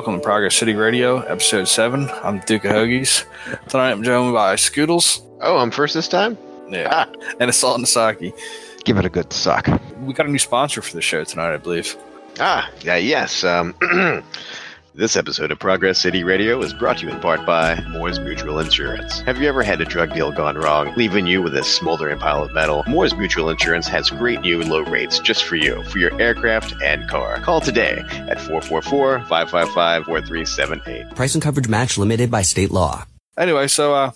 Welcome to Progress City Radio, episode 7. I'm Duke of Hoagies. Tonight I'm joined by Scoodles. Oh, I'm first this time? Yeah. And Assault and Saki. Give it a good suck. We got a new sponsor for the show tonight, I believe. Ah, yeah, yes. Um, this episode of Progress City Radio is brought to you in part by Moore's Mutual Insurance. Have you ever had a drug deal gone wrong, leaving you with a smoldering pile of metal? Moore's Mutual Insurance has great new low rates just for you, for your aircraft and car. Call today at 444-555-4378. Price and coverage match limited by state law. Anyway, so uh,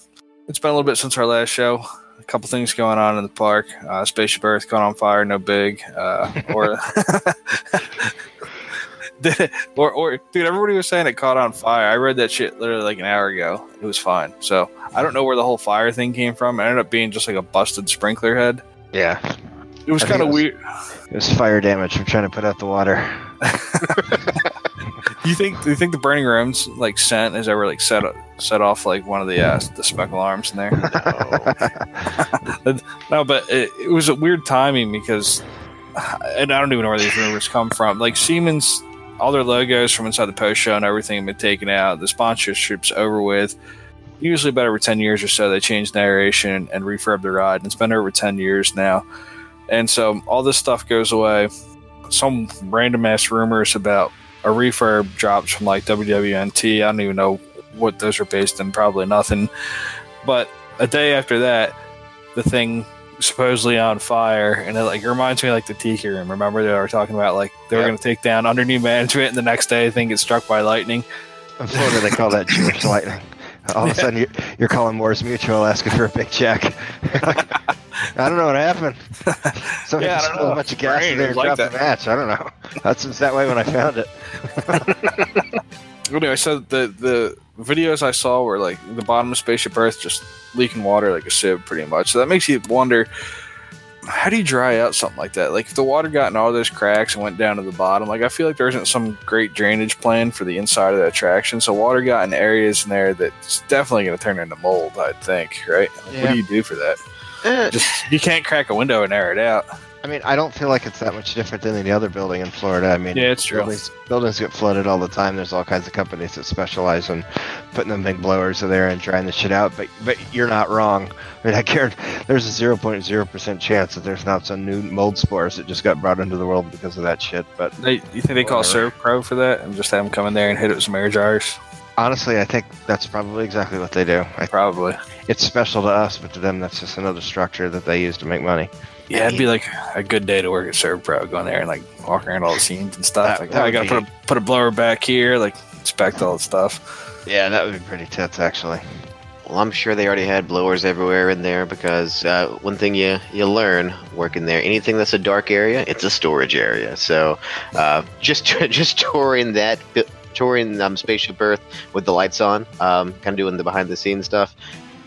it's been a little bit since our last show. A couple things going on in the park. Uh, Spaceship Earth caught on fire, no big. Uh, or, or, or, dude, everybody was saying it caught on fire. I read that shit literally like an hour ago. It was fine. So I don't know where the whole fire thing came from. It ended up being just like a busted sprinkler head. Yeah. It was kind of weird. It was fire damage from trying to put out the water. You think? Do you think the burning rooms like scent has ever like set set off like one of the uh, the spec alarms in there? no, but it, it was a weird timing because, and I don't even know where these rumors come from. Like Siemens, all their logos from inside the post show and everything have been taken out. The sponsorship's over with. Usually, about every ten years or so, they change narration and refurb the ride. And it's been over ten years now, and so all this stuff goes away. Some random ass rumors about a refurb drops from like WWNT. I don't even know what those are based in. Probably nothing. But a day after that, the thing supposedly on fire, and it like reminds me of, like the Tiki room. Remember they were talking about like they were Yep. going to take down under new management, and the next day, I think it's struck by lightning. In Florida, they call that Jewish lightning. All of a sudden, you're, you're calling Moore's Mutual asking for a big check. Like, I don't know what happened. Somebody Yeah, I just don't spilled know. a bunch of gas Brain in there and like dropped that. the match. I don't know. That's it's that way when I found it. Anyway, so the the videos I saw were like the bottom of Spaceship Earth just leaking water like a sieve, pretty much. So that makes you wonder how do you dry out something like that? Like if the water got in all those cracks and went down to the bottom, like I feel like there isn't some great drainage plan for the inside of the attraction. So water got in areas in there that's definitely going to turn into mold. I'd think, right? Like, What do you do for that? Eh, Just you can't crack a window and air it out. I mean, I don't feel like it's that much different than any other building in Florida. I mean, Yeah, it's true. Buildings, buildings get flooded all the time. There's all kinds of companies that specialize in putting them big blowers in there and drying the shit out. But but you're not wrong. I mean, I guarantee there's a 0.0 percent chance that there's not some new mold spores that just got brought into the world because of that shit. But They, you think they call Whatever. Servpro for that and just have them come in there and hit it with some air jars? honestly, I think that's probably exactly what they do. I, Probably. it's special to us, but to them, that's just another structure that they use to make money. Yeah, it'd be like a good day to work at Servpro, going there and like walk around all the scenes and stuff. That- like, that oh, I gotta be- put a put a blower back here, like inspect all the stuff. Yeah, that would be pretty tits, actually. Well, I'm sure they already had blowers everywhere in there because uh, one thing you you learn working there, anything that's a dark area, it's a storage area. So uh, just just touring that, touring um, Spaceship Earth with the lights on, um, kind of doing the behind the scenes stuff.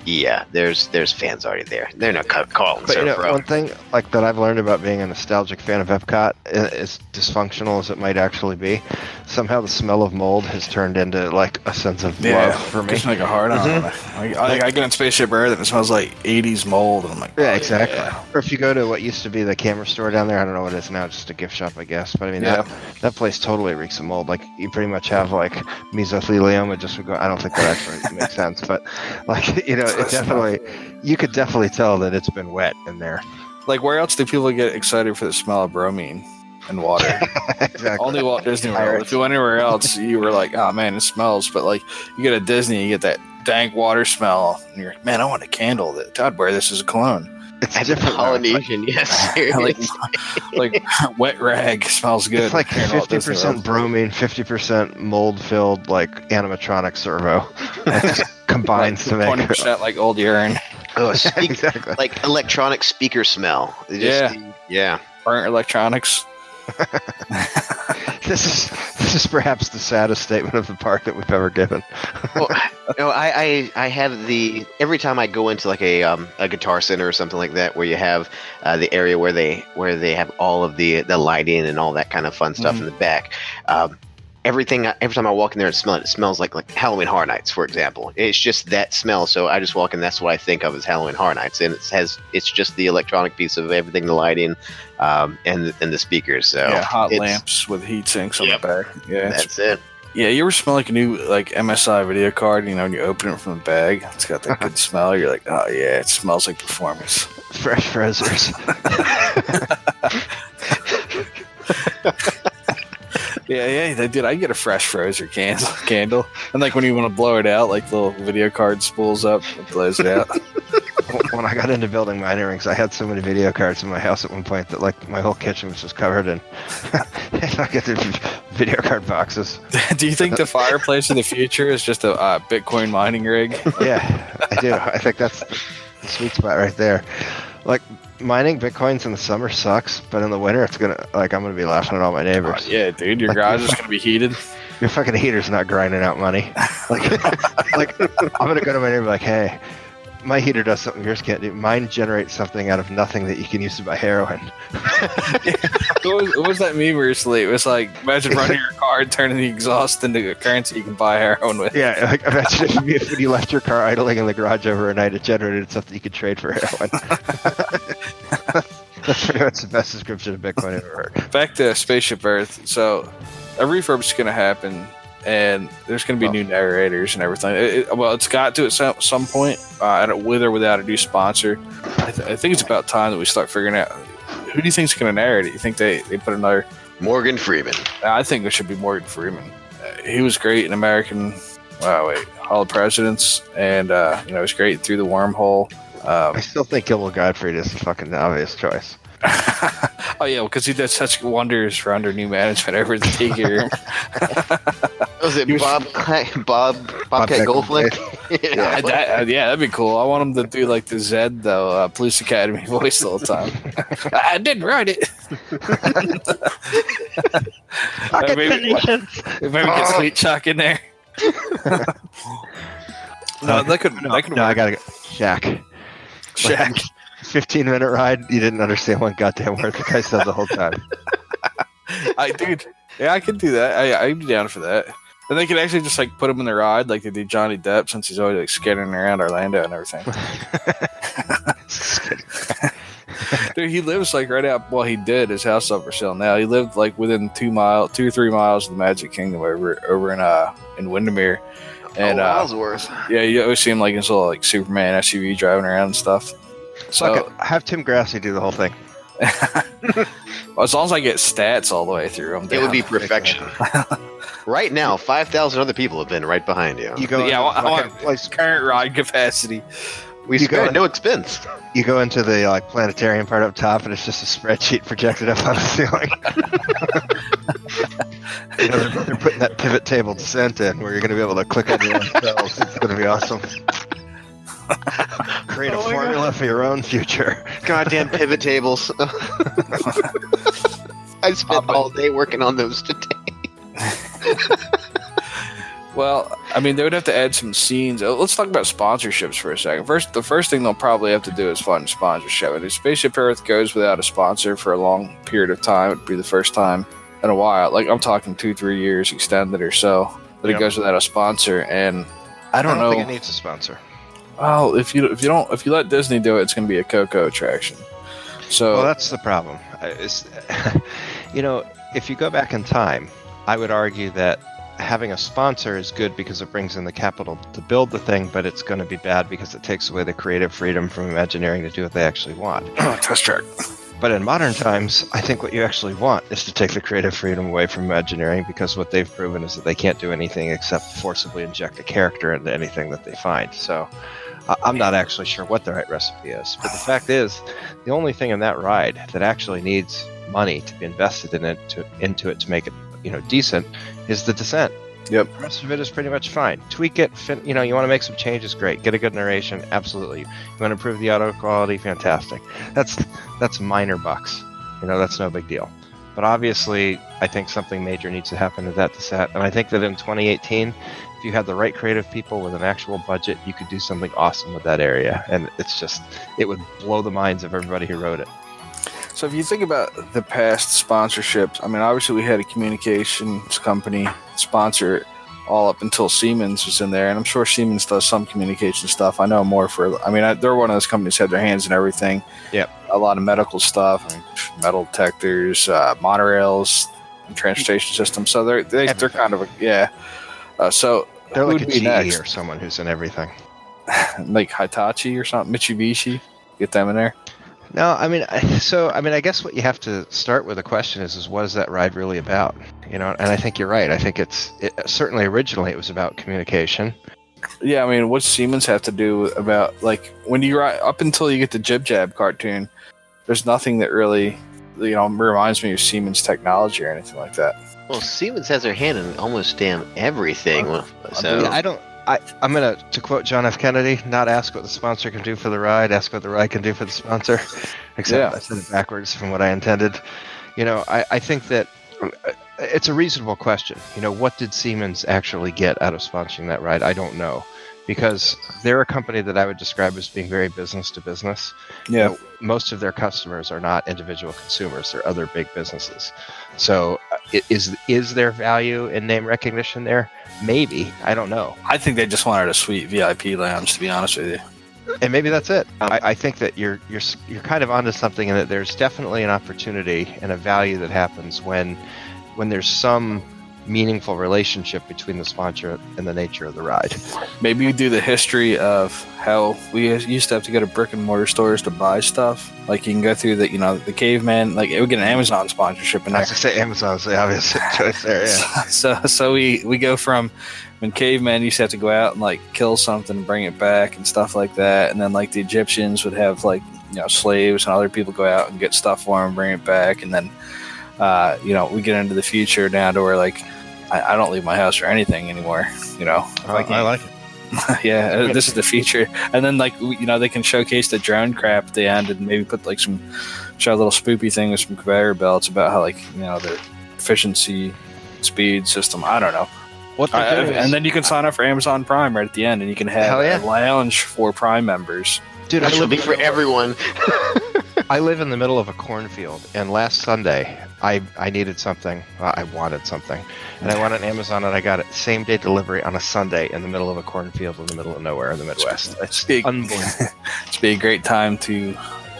Yeah, there's there's fans already there. They're not ca- calling But you know, one thing like that I've learned about being a nostalgic fan of Epcot, i- as dysfunctional as it might actually be, somehow the smell of mold has turned into like a sense of love for me. It's like a hard on. Mm-hmm. Like, I, I get on Spaceship Earth and it smells like '80s mold, and I'm like, Yeah, oh, exactly. yeah. Or if you go to what used to be the camera store down there, I don't know what it is now, just a gift shop, I guess. But I mean, Yeah. that that place totally reeks of mold. Like you pretty much have like mesothelioma. Just go. I don't think that actually makes sense, but like you know, it definitely you could definitely tell that it's been wet in there. Like, where else do people get excited for the smell of bromine and water? exactly. Only Walt Disney World. If you went anywhere else, you were like, oh man, it smells. But like, you get a Disney, you get that dank water smell, and you're like, man, I want a candle. That I'd wear this as a cologne. It's As a different. though. Like- Polynesian, yes. like, like wet rag smells good. It's like here in Walt fifty percent bromine, fifty percent mold-filled like animatronic servo. Combines to make. twenty percent like old urine, oh, speak, exactly. like electronic speaker smell. Just- yeah. burnt electronics. This is this is perhaps the saddest statement of the park that we've ever given. well, no, I, I I have the every time I go into like a um, a guitar center or something like that, where you have uh, the area where they where they have all of the the lighting and all that kind of fun stuff Mhm. in the back. Um, everything every time I walk in there and smell it, it smells like like Halloween Horror Nights, for example. It's just that smell. So I just walk in. That's what I think of as Halloween Horror Nights, and it has it's just the electronic piece of everything, the lighting, um, and and the speakers. So yeah, hot lamps with heat sinks on Yep. the back. Yeah, That's it. Yeah, you ever smell like a new like MSI video card? You know, when you open it from the bag, it's got that good smell. You're like, oh yeah, it smells like performance. Fresh frozers. Yeah, yeah, they did. I get a fresh frozer can- candle, and like when you want to blow it out, like the little video card spools up, it blows it out. when I got into building mining rigs, I had so many video cards in my house at one point that like my whole kitchen was just covered in I get the video card boxes. do you think the fireplace of the future is just a uh, Bitcoin mining rig? Yeah, I do. I think that's the sweet spot right there. Like mining bitcoins in the summer sucks, but in the winter it's gonna like I'm gonna be laughing at all my Oh, neighbors. yeah, dude, your Like- garage is gonna be heated. Your fucking heater's not grinding out money. Like, like I'm gonna go to my neighbor like, hey, my heater does something yours can't do. Mine generates something out of nothing that you can use to buy heroin. What was, what was that meme recently? It was like, imagine running your car and turning the exhaust into a currency you can buy heroin with. Yeah, like imagine if you, if you left your car idling in the garage overnight, it generated something you could trade for heroin. That's pretty much the best description of Bitcoin I've ever heard. Back to Spaceship Earth. So, a refurb's going to happen, and there's going to be Oh. new narrators and everything. It, well, it's got to at some, some point, uh, with or without a new sponsor. I, th- I think it's about time that we start figuring out who do you think's going to narrate it. You think they, they put another? Morgan Freeman. I think it should be Morgan Freeman. Uh, he was great in American. Wow, wait, Hall of Presidents, and uh, you know, was great through the wormhole. Um, I still think Gilbert Gottfried is the fucking obvious choice. oh yeah, because he did such wonders for under new management over the room. Was it He was- Bob Bob Bobcat Bobcat Goldflick? yeah, that, uh, yeah, that'd be cool. I want him to do like the Zed though, uh, Police Academy voice the whole time. I didn't write it. Uh, maybe, maybe get Sweet Chuck in there. no, that could No, that could no, I gotta go. Shaq. Shaq. 15 minute ride. You didn't understand one goddamn word the guy said the whole time. I dude, yeah, I could do that. I I'd be down for that. And they could actually just like put him in the ride like they did Johnny Depp since he's always like skittering around Orlando and everything. Dude, he lives like right out. Well, he did. His house up for sale now. He lived like within two mile, two or three miles of the Magic Kingdom over over in uh in Windermere. And oh, uh, Ellsworth. yeah, you always see him like in his little like Superman SUV driving around and stuff. So Fuck it. Have Tim Grassy do the whole thing. well, as long as I get stats all the way through, I'm It down. would be perfection. Right now, five thousand other people have been right behind you. You go Yeah, into well, I want- fucking place- current ride capacity. We you spare go- no expense. you go into the like planetarium part up top, and it's just a spreadsheet projected up on the ceiling. you know, they're, they're putting that pivot table descent in, where you're going to be able to click on your own cells. It's going to be awesome. Create a Oh my formula for your own future. Goddamn pivot tables. I spent all day working on those today. Well, I mean, they would have to add some scenes. Uh, Let's talk about sponsorships for a second. First, the first thing they'll probably have to do is find a sponsorship. And if Spaceship Earth goes without a sponsor for a long period of time, it'd be the first time in a while. Like I'm talking two, three years extended or so that Yeah. it goes without a sponsor. And I don't, know. think it needs a sponsor. well, if you if you don't if you let Disney do it, it's going to be a Coco attraction. So Well, that's the problem. It's, you know, if you go back in time, I would argue that having a sponsor is good because it brings in the capital to build the thing, but it's going to be bad because it takes away the creative freedom from Imagineering to do what they actually want. test track. But in modern times, I think what you actually want is to take the creative freedom away from Imagineering because what they've proven is that they can't do anything except forcibly inject a character into anything that they find. So I'm not actually sure what the right recipe is. But the fact is, the only thing in that ride that actually needs money to be invested in it to, into it to make it you know decent is the descent. Yep. The rest of it is pretty much fine. Tweak it. Fin- you know, you want to make some changes, great. Get a good narration, absolutely. You want to improve the audio quality, fantastic. That's that's minor bucks. You know, that's no big deal. But obviously, I think something major needs to happen to that descent. And I think that in 2018, if you had the right creative people with an actual budget, you could do something awesome with that area. And it's just, it would blow the minds of everybody who wrote it. So if you think about the past sponsorships, I mean, obviously we had a communications company sponsor all up until Siemens was in there, and I'm sure Siemens does some communication stuff. I know more for. I mean, I, they're one of those companies that had their hands in everything. Yep. A lot of medical stuff, I mean, metal detectors, uh, monorails, and transportation systems. So they're they, they're kind of a, yeah. Uh, so They're like a be GE next? or someone who's in everything. like Hitachi or something, Mitsubishi. Get them in there. No, I mean, so I mean, I guess what you have to start with the question is, is what is that ride really about? You know, and I think you're right. I think it's it, certainly originally it was about communication. Yeah, I mean, what's Siemens have to do about like when you ride up until you get the Jib Jab cartoon? There's nothing that really, you know, reminds me of Siemens technology or anything like that. Well, Siemens has their hand in almost damn everything. So Yeah, I don't. I, I'm gonna to quote John F. Kennedy: not ask what the sponsor can do for the ride, ask what the ride can do for the sponsor. Except Yeah. I said it backwards from what I intended. You know, I, I think that uh, it's a reasonable question. You know, what did Siemens actually get out of sponsoring that ride? I don't know, because they're a company that I would describe as being very business to business. Yeah, know, most of their customers are not individual consumers; they're other big businesses. So, uh, is is there value in name recognition there? Maybe I don't know. I think they just wanted a sweet VIP lounge. To be honest with you, and maybe that's it. I, I think that you're you're you're kind of onto something, and that there's definitely an opportunity and a value that happens when when there's some meaningful relationship between the sponsor and the nature of the ride. maybe you do the history of how we used to have to go to brick and mortar stores to buy stuff. Like you can go through the, you know, the caveman. Like it would get an Amazon sponsorship and I was say Amazon's the obvious choice there. Yeah. so so we we go from when cavemen used to have to go out and like kill something and bring it back and stuff like that and then like the egyptians would have like you know slaves and other people go out and get stuff for them bring it back and then uh, you know we get into the future now to where like I, I don't leave my house or anything anymore you know If I like it. yeah uh, this is the future and then like you know they can showcase the drone crap at the end and maybe put like some show a little spoopy thing with some conveyor belts about how like you know the efficiency speed system i don't know What I- they're and then you can sign up for amazon prime right at the end and you can have yeah. a lounge for prime members dude, I which will be for everyone. I live in the middle of a cornfield, and last Sunday I I needed something. I wanted something, and I went on Amazon and I got it same day delivery on a Sunday in the middle of a cornfield in the middle of nowhere in the Midwest. It's Big. unbelievable. it's be a great time to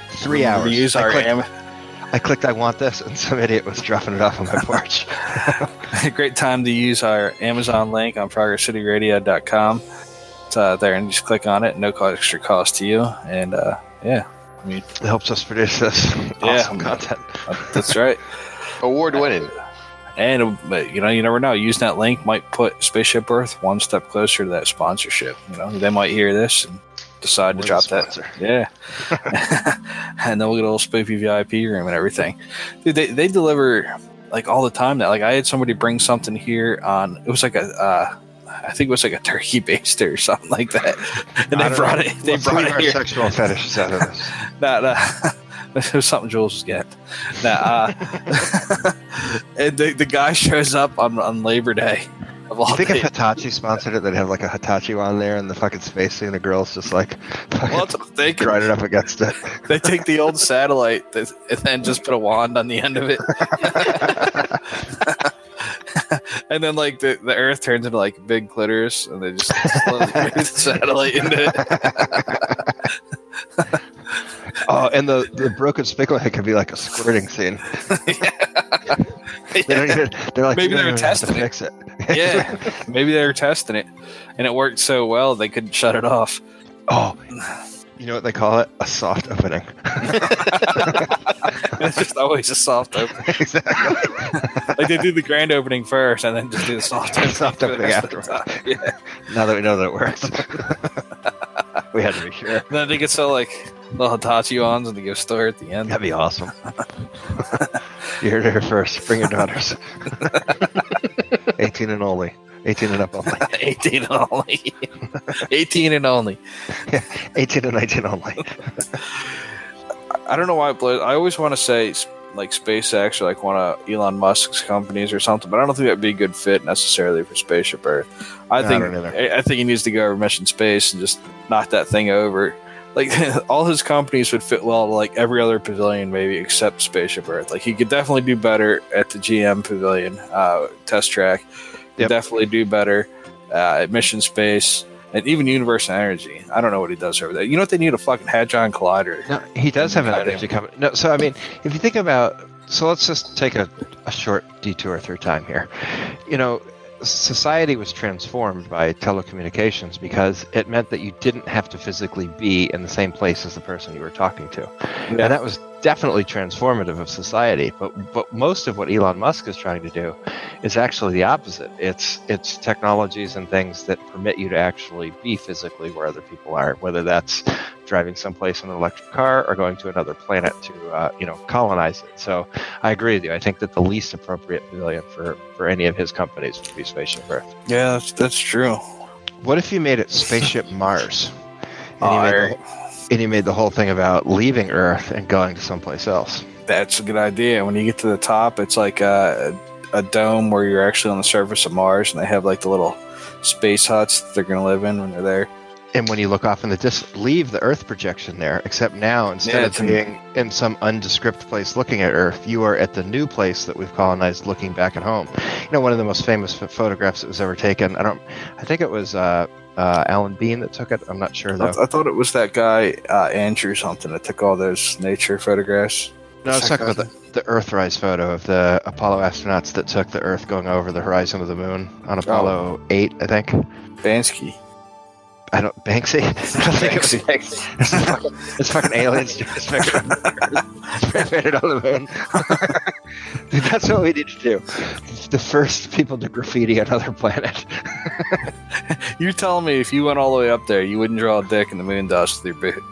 Three hours. use I our clicked, Am- I clicked I want this, and some idiot was dropping it off on my porch. a great time to use our Amazon link on progresscityradio.com. It's uh, there, and just click on it. No extra cost to you, and uh, yeah, I mean it helps us produce this awesome content. that's right. Award winning. And uh, you know, you never know. Using that link might put Spaceship Earth one step closer to that sponsorship. You know, they might hear this and decide We're to drop that. Yeah, and then we'll get a little spoopy VIP room and everything. Dude, they they deliver like all the time That Like I had somebody bring something here on. It was like a. Uh, I think it was like a turkey baster or something like that, and they brought know. it. They Let's brought it our here. sexual fetishes out of this. Nah, nah. it was something Jules was getting. Nah, uh, and the, the guy shows up on, on Labor Day. Of all You think if days. Hitachi sponsored it, they'd have like a Hitachi on there and the fucking space scene, the girls just like well, that's what I'm grinding up against it. They take the old satellite and then just put a wand on the end of it. and then, like, the, the Earth turns into, like, big clitters and they just slowly move the satellite into it. Oh, and the, the broken spigot could be like a squirting scene. They don't even, they're like, Maybe they were don't even have to testing it." fix it. yeah, maybe they were testing it, and it worked so well they couldn't shut it off. oh, you know what they call it? A soft opening. it's just always a soft opening. exactly. Like they do the grand opening first, and then just do the soft opening, Soft opening afterwards. Yeah. Now that we know that it works, we had to be sure. then they get sell like little Hitachi ons, in the gift store at the end. That'd be awesome. you heard it here first. Bring your daughters. 18 and only. 18 and up only. 18 and only. 18 and only. Yeah, 18 and 19 only. I don't know why. I always want to say like SpaceX or like one of Elon Musk's companies or something, but I don't think that'd be a good fit necessarily for Spaceship Earth. I No, think. I, I think he needs to go over mission space and just knock that thing over. Like all his companies would fit well to like every other pavilion, maybe except Spaceship Earth. Like he could definitely do better at the GM Pavilion uh, test track. Yep. definitely do better uh, at Mission Space and even Universe of Energy. I don't know what he does over there. You know what they need a fucking Hadron Collider. No, he does have an energy company. No, so I mean, if you think about so let's just take a, a short detour through time here. You know, society was transformed by telecommunications because it meant that you didn't have to physically be in the same place as the person you were talking to. And that was definitely transformative of society. But but most of what Elon Musk is trying to do is actually the opposite. It's it's technologies and things that permit you to actually be physically where other people are, whether that's driving someplace in an electric car or going to another planet to uh, you know colonize it. So I agree with you. I think that the least appropriate pavilion for for any of his companies would be Spaceship Earth. Yeah, that's, that's true. What if you made it Spaceship Mars? And You, made I- the, and you made the whole thing about leaving Earth and going to someplace else. That's a good idea. When you get to the top, it's like a, a dome where you're actually on the surface of Mars, and they have like the little space huts that they're going to live in when they're there. And when you look off in the distance, leave the Earth projection there. Except now, instead Yeah, of being in some undescript place looking at Earth, you are at the new place that we've colonized, looking back at home. You know, one of the most famous ph- photographs that was ever taken. I don't. I think it was uh, uh, Alan Bean that took it. I'm not sure I, th- I thought it was that guy uh, Andrew something that took all those nature photographs. No, I was talking about the, the Earthrise photo of the Apollo astronauts that took the Earth going over the horizon of the moon on Apollo 8, I think. Bansky. I don't Banksy. I don't think it was Banksy. It's fucking, it's fucking aliens doing this picture. Spray on the moon. Dude, that's what we need to do. The first people to graffiti another planet. You're telling me if you went all the way up there, you wouldn't draw a dick in the moon dust with your boot?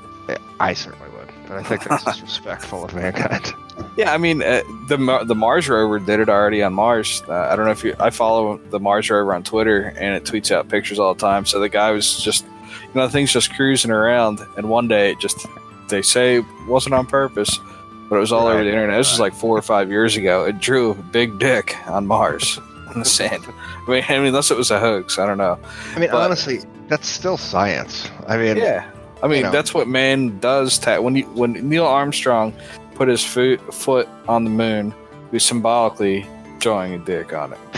I certainly but I think that's disrespectful of mankind. Yeah, I mean uh, the the Mars rover did it already on Mars. Uh, I don't know if you. I follow the Mars rover on Twitter, and it tweets out pictures all the time. So the guy was just, you know, the thing's just cruising around, and one day it just they say it wasn't on purpose, but it was all over the internet. This was like four or five years ago. It drew a big dick on Mars in the sand. I mean, I mean, unless it was a hoax, I don't know. I mean, But- honestly, that's still science. I mean, Yeah, I mean you know. that's what man does. Ta- when you, when Neil Armstrong put his foot foot on the moon, he was symbolically drawing a dick on it.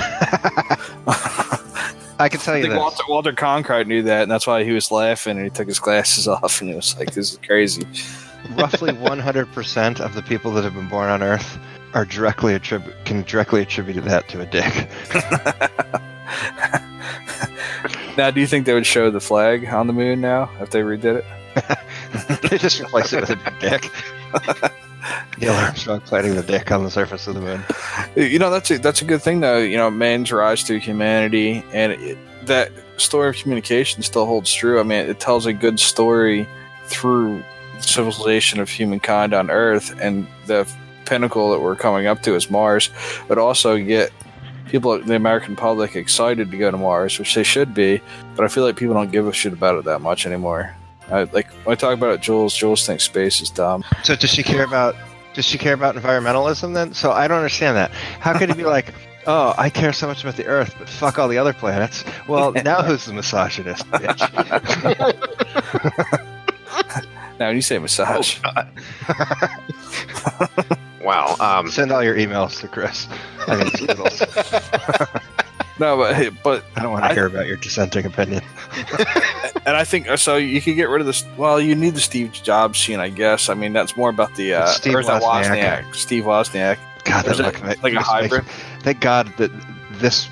I can tell I you think this. Walter, Walter Cronkite knew that, and that's why he was laughing and he took his glasses off and he was like, "This is crazy." roughly 100% of the people that have been born on Earth are directly attribute can directly attribute that to a dick. Now, do you think they would show the flag on the moon now if they redid it? They just replace it with a big dick. Neil Armstrong planting the dick on the surface of the moon. You know, that's a, that's a good thing though. You know, man's rise to humanity, and it, that story of communication still holds true. I mean, it tells a good story through civilization of humankind on Earth, and the pinnacle that we're coming up to is Mars, but also get people, the American public, excited to go to Mars, which they should be. But I feel like people don't give a shit about it that much anymore. I, like when I talk about it, Jules, Jules thinks space is dumb. So does she care about does she care about environmentalism then? So I don't understand that. How could it be like, oh, I care so much about the Earth, but fuck all the other planets? Well, now who's the misogynist? Bitch? Now, when you say massage, Wow. Um, Send all your emails to Chris. I mean, Skittles. No, but but I don't want to I- hear about your dissenting opinion. and I think uh, so. You could get rid of this. Well, you need the Steve Jobs scene, I guess. I mean, that's more about the uh, Steve Wozniak. Wozniak. Steve Wozniak. God, that look like a hybrid? Thank God that this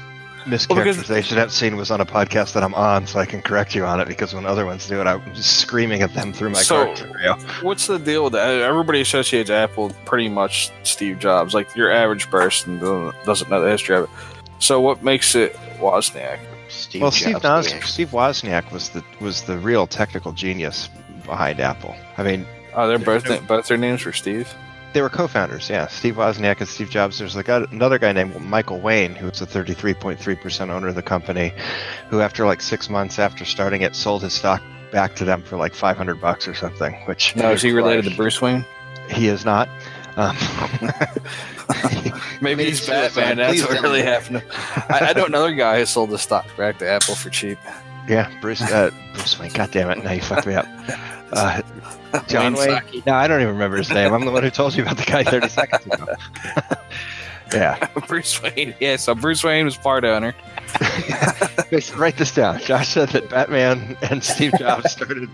mischaracterization of that scene was on a podcast that I'm on, so I can correct you on it. Because when other ones do it, I'm just screaming at them through my So- car. What's the deal with that? Everybody associates Apple pretty much Steve Jobs. Like your average person doesn't- doesn't know the history of it. So what makes it Wozniak? Steve Well, Steve, Jobs, Wozniak, yeah. Steve Wozniak was the was the real technical genius behind Apple. I mean, Oh, they're both both their names were Steve. they were co-founders. Yeah, Steve Wozniak and Steve Jobs. There's like another guy named Michael Wayne, who was a 33.3 percent owner of the company, who after like six months after starting it, sold his stock back to them for like 500 bucks or something. Which No, is he related to Bruce Wayne? he is not. Um, Maybe he's suicide. Batman. That's Please what really happened. I, I don't know another guy who sold his stock back to Apple for cheap. yeah, Bruce. Uh, Bruce Wayne. God damn it! Now you fucked me up. Uh, John Wayne Wayne. No, I don't even remember his name. I'm the one who told you about the guy 30 seconds ago. yeah. Bruce Wayne. Yeah, so Bruce Wayne was part owner. Wait, Write this down. Josh said that Batman and Steve Jobs started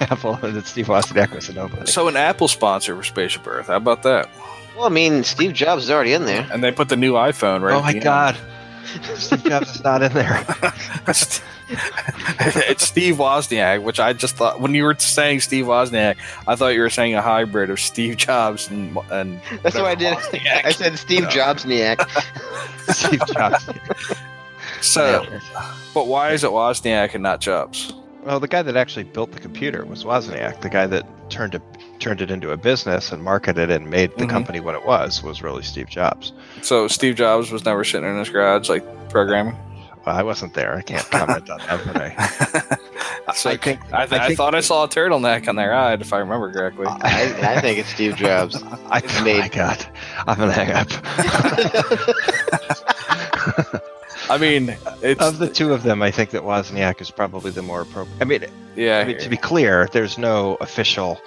Apple, and that Steve Wozniak was a nobody. So an Apple sponsor for Spaceship Earth. How about that? Well, I mean, Steve Jobs is already in there. and they put the new iPhone right. oh my god, Steve Jobs is not in there. it's Steve Wozniak, which I just thought when you were saying Steve Wozniak, I thought you were saying a hybrid of Steve Jobs and and That's what I did. Wozniak. I said Steve Jobs Niak. Steve Jobs. So, but why is it Wozniak and not Jobs? Well, the guy that actually built the computer was Wozniak. The guy that turned it turned it into a business and marketed it and made the Mhm. company what it was was really Steve Jobs. So Steve Jobs was never sitting in his garage like programming. Well, I wasn't there. I can't comment on that, but I, So I think I, th- I, think- thought I saw a turtleneck on their ride, if I remember correctly. I, I think it's Steve Jobs. I, It's oh made- my god, I'm gonna hang up. I mean, it's of the two of them, I think that Wozniak is probably the more appropriate. I mean, yeah. I mean, to be clear, there's no official,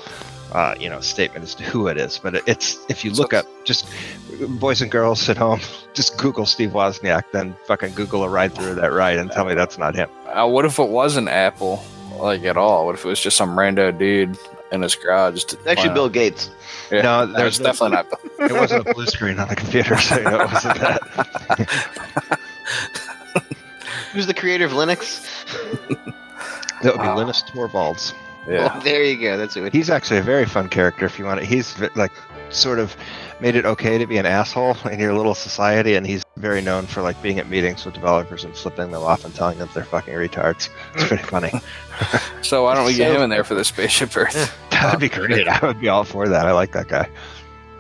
uh, you know, statement as to who it is. But it's if you look So- up, just boys and girls at home, just Google Steve Wozniak, then fucking Google a ride through that ride and tell me that's not him. Uh, what if it wasn't Apple, like at all? What if it was just some rando dude in his garage? Just actually Wow. Bill Gates. Yeah, No, no, there's no- definitely not. It wasn't a blue screen on the computer, so it wasn't that. Who's the creator of Linux? That would be Wow. Linus Torvalds. Yeah. Well, there you go. That's who it He's actually a very fun character if you want it. He's like sort of made it okay to be an asshole in your little society, and he's very known for like being at meetings with developers and flipping them off and telling them they're fucking retards. It's pretty funny. So why don't we get him in there for the spaceship Earth? That'd be great. I would be all for that. I like that guy.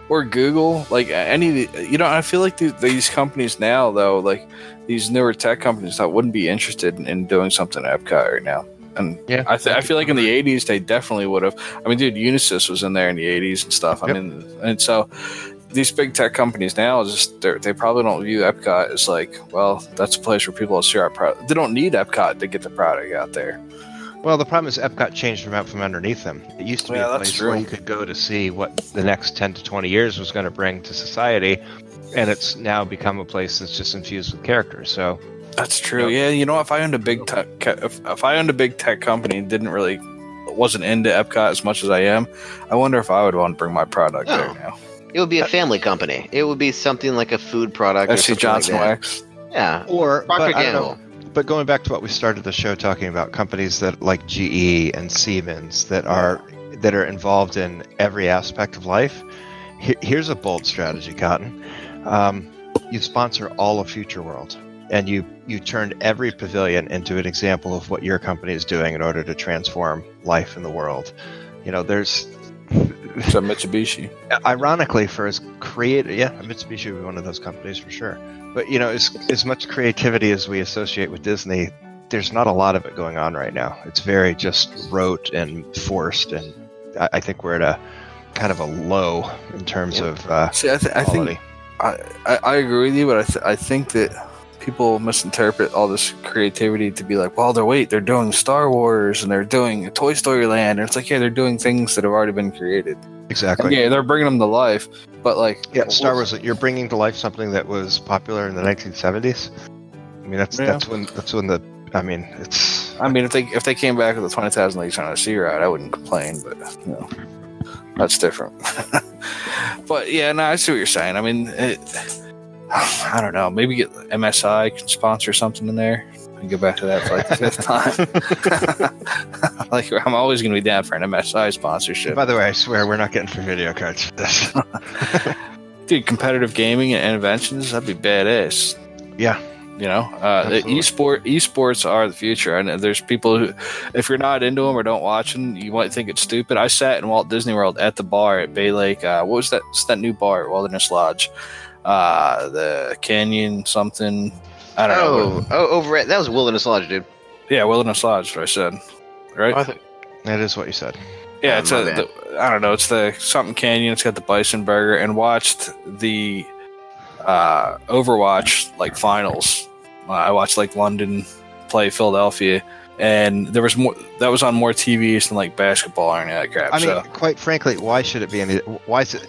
or Google, like any, you know, I feel like these, these companies now, though, like these newer tech companies that wouldn't be interested in, in doing something at Epcot right now. And Yeah. I, th- I feel like in the 80s, they definitely would have. I mean, dude, Unisys was in there in the 80s and stuff. I Yep. mean, and so these big tech companies now just they're- probably don't view Epcot as like, well, that's a place where people will see our product. They don't need Epcot to get the product out there. Well, the problem is Epcot changed from out from underneath them. It used to be Yeah, a place true. where you could go to see what the next 10 to 20 years was going to bring to society, and it's now become a place that's just infused with characters. So, That's true. Yeah, you know, if I owned a big tech, if, if I owned a big tech company and didn't really wasn't into Epcot as much as I am, I wonder if I would want to bring my product there Oh. now. It would be a family company. It would be something like a food product. SC something Johnson like that. Wax. Yeah. or Procter but, I don't know, Gamble. but going back to what we started the show talking about, companies that like GE and Siemens that are that are involved in every aspect of life. Here's a bold strategy, Cotton. Um, you sponsor all of Future World, and you you turned every pavilion into an example of what your company is doing in order to transform life in the world. You know, there's So Mitsubishi. ironically for as creative yeah mitsubishi would be one of those companies for sure but you know as, as much creativity as we associate with disney there's not a lot of it going on right now it's very just rote and forced and i, I think we're at a kind of a low in terms Yep. of uh, See, I, th- I think I, I, I agree with you, but I, th- I think that people misinterpret all this creativity to be like, well, they're wait, they're doing Star Wars and they're doing Toy Story Land, and it's like, yeah, they're doing things that have already been created. exactly yeah, they're bringing them to life, but like, yeah star wars you're bringing to life something that was popular in the 1970s i mean that's Yeah. that's when that's when the i mean it's I mean, if they if they came back with a twenty thousand leagues on a sea ride, I wouldn't complain. But you know, that's different. but yeah, no, I see what you're saying. I mean, it, I don't know. Maybe get MSI can sponsor something in there. And go back to that for like the fifth time. like I'm always going to be down for an MSI sponsorship, by the way i swear we're not getting for video cards for this dude. Competitive gaming and inventions that'd be badass. yeah You know, uh, the esport esports are the future, and there's people who, if you're not into them or don't watch them, you might think it's stupid. I sat in Walt Disney World at the bar at Bay Lake. Uh, what was that? It's that new bar at Wilderness Lodge, uh, the Canyon something. I don't know. Oh, oh, over at that was Wilderness Lodge, dude. Yeah, Wilderness Lodge. What I said, right? I think- that is what you said Yeah, Oh, it's my a, the, I don't know. It's the something canyon. It's got the bison burger, and watched the uh, Overwatch like finals. Uh, I watched like London play Philadelphia, and there was more. That was on more TVs than like basketball or any of that crap. I mean, so quite frankly, why should it be any? Why is it?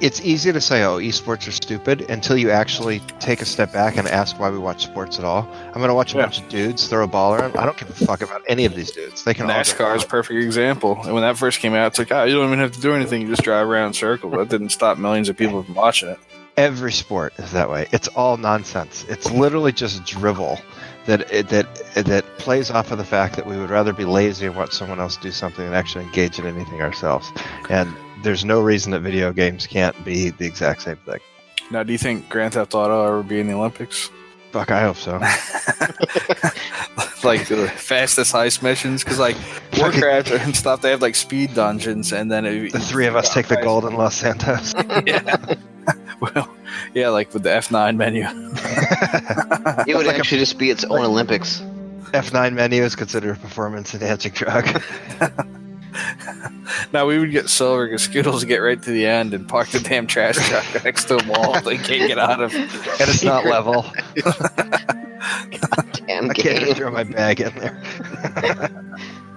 it's easy to say, "Oh, esports are stupid," until you actually take a step back and ask why we watch sports at all. I'm going to watch a Yeah. bunch of dudes throw a ball around. I don't give a fuck about any of these dudes. They can NASCAR is a perfect example. And when that first came out, it's like, oh, you don't even have to do anything. You just drive around in circles. That didn't stop millions of people from watching it. Every sport is that way. It's all nonsense. It's literally just drivel that that that plays off of the fact that we would rather be lazy and watch someone else do something than actually engage in anything ourselves. And there's no reason that video games can't be the exact same thing. Now, do you think Grand Theft Auto ever be in the Olympics? Fuck, I hope so. like the fastest heist missions? Because, like, Warcraft and stuff, they have like speed dungeons, and then it, The three of us take the gold in Los Santos. yeah. well, yeah, like with the F9 menu. It would like a- actually just be its own Olympics. F9 menu is considered a performance enhancing drug. now we would get silver because Skittles would get right to the end and park the damn trash truck next to a wall they can't get out of. and it's not level. Damn I can't even game. throw my bag in there.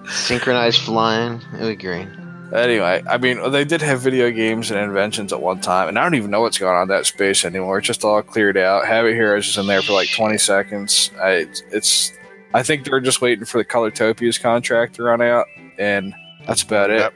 Synchronized flying. It would be great. Anyway, I mean, they did have video games and inventions at one time, and I don't even know what's going on in that space anymore. It's just all cleared out. Habit Heroes is in there for like 20 seconds. I, it's, it's, I think they're just waiting for the Colortopia's contract to run out, and that's about it. Yep.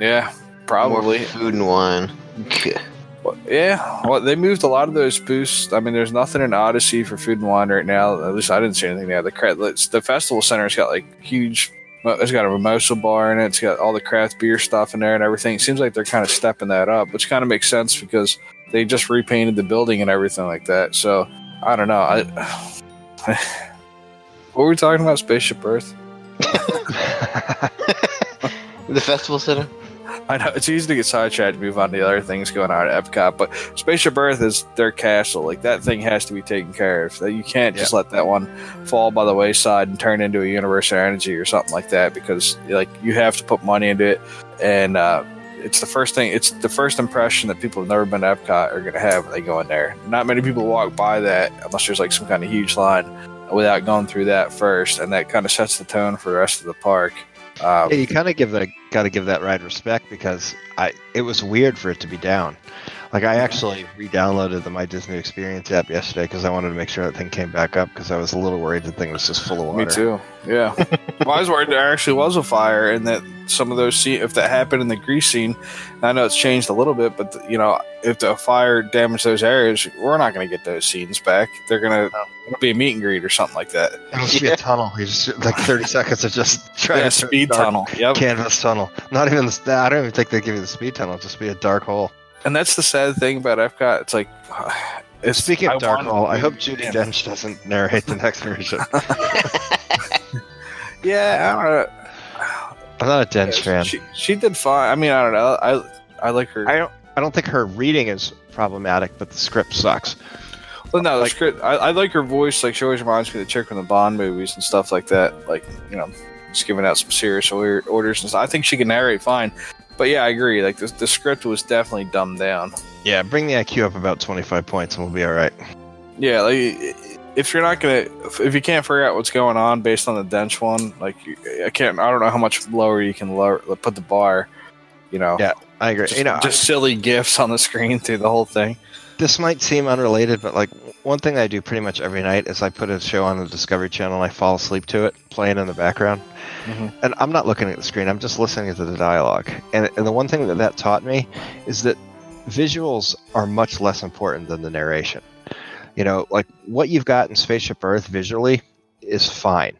Yeah, probably. More food and wine. Well, yeah, well, they moved a lot of those boosts. I mean, there's nothing in Odyssey for Food and Wine right now. At least I didn't see anything there. The cra- the festival center's got like huge. It's got a mimosa bar in it. It's got all the craft beer stuff in there and everything. It seems like they're kind of stepping that up, which kind of makes sense because they just repainted the building and everything like that. So I don't know. I what were we talking about? Spaceship Earth. The festival center. I know it's easy to get sidetracked and move on to the other things going on at Epcot, but Spaceship Earth is their castle. Like that thing has to be taken care of. That you can't just let that one fall by the wayside and turn into a Universe of Energy or something like that because like you have to put money into it, and uh, it's the first thing. It's the first impression that people who've never been to Epcot are going to have when they go in there. Not many people walk by that unless there's like some kind of huge line without going through that first, and that kind of sets the tone for the rest of the park. Um, Yeah, you kind of give that got to give that ride respect because I it was weird for it to be down. Like I actually re-downloaded the My Disney Experience app yesterday because I wanted to make sure that thing came back up because I was a little worried the thing was just full of water. Me too. Yeah. well, I was worried there actually was a fire, and that some of those scene, if that happened in the Greek scene, I know it's changed a little bit, but you know, if the fire damaged those areas, we're not going to get those scenes back. They're going to it'll be a meet and greet or something like that. It'll just be a tunnel. You just like thirty seconds of just trying Yeah, to speed tunnel. Yep. canvas tunnel. Not even the. I don't even think they give you the speed tunnel. It'll just be a dark hole. And that's the sad thing about Epcot. It's like, it's, Speaking of I dark Hall, I hope Judi yeah. Dench doesn't narrate the next version. Yeah, I don't know. I'm not a Dench fan. She, she did fine. I mean, I don't know. I I like her. I don't. I don't think her reading is problematic, but the script sucks. Well, no, the Like- script. I, I like her voice. Like she always reminds me of the chick from the Bond movies and stuff like that. Like you know, just giving out some serious or- orders and stuff. I think she can narrate fine. But yeah, I agree. Like the, the script was definitely dumbed down. Yeah, bring the IQ up about 25 points and we'll be all right. Yeah, like if you're not gonna, if, if you can't figure out what's going on based on the dench one, like I can't. I don't know how much lower you can lower put the bar. You know. Yeah, I agree. Just, you know, just silly gifs on the screen through the whole thing. This might seem unrelated, but like one thing I do pretty much every night is I put a show on the Discovery Channel and I fall asleep to it, playing in the background. Mhm. And I'm not looking at the screen, I'm just listening to the dialogue. And, and the one thing that that taught me is that visuals are much less important than the narration. You know, like what you've got in Spaceship Earth visually is fine.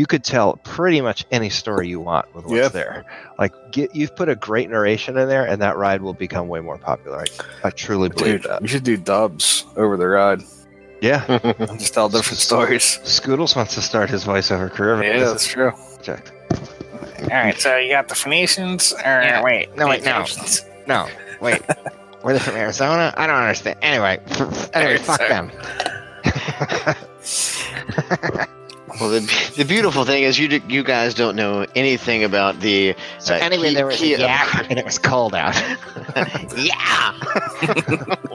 You could tell pretty much any story you want with what's Yep. there. Like, get, you've put a great narration in there, and that ride will become way more popular. I, I truly believe Dude, that. we should do dubs over the ride. Yeah, just tell different stories. Scoodles wants to start his voiceover career. Yeah, that's true. project. All right, so you got the Phoenicians, or wait, No, wait, no. No, wait. Were they from Arizona? I don't understand. Anyway, anyway, fuck them. Well, the, the beautiful thing is you you guys don't know anything about the. So uh, anyway, key- there was key- a yak, and it was cold out. yeah.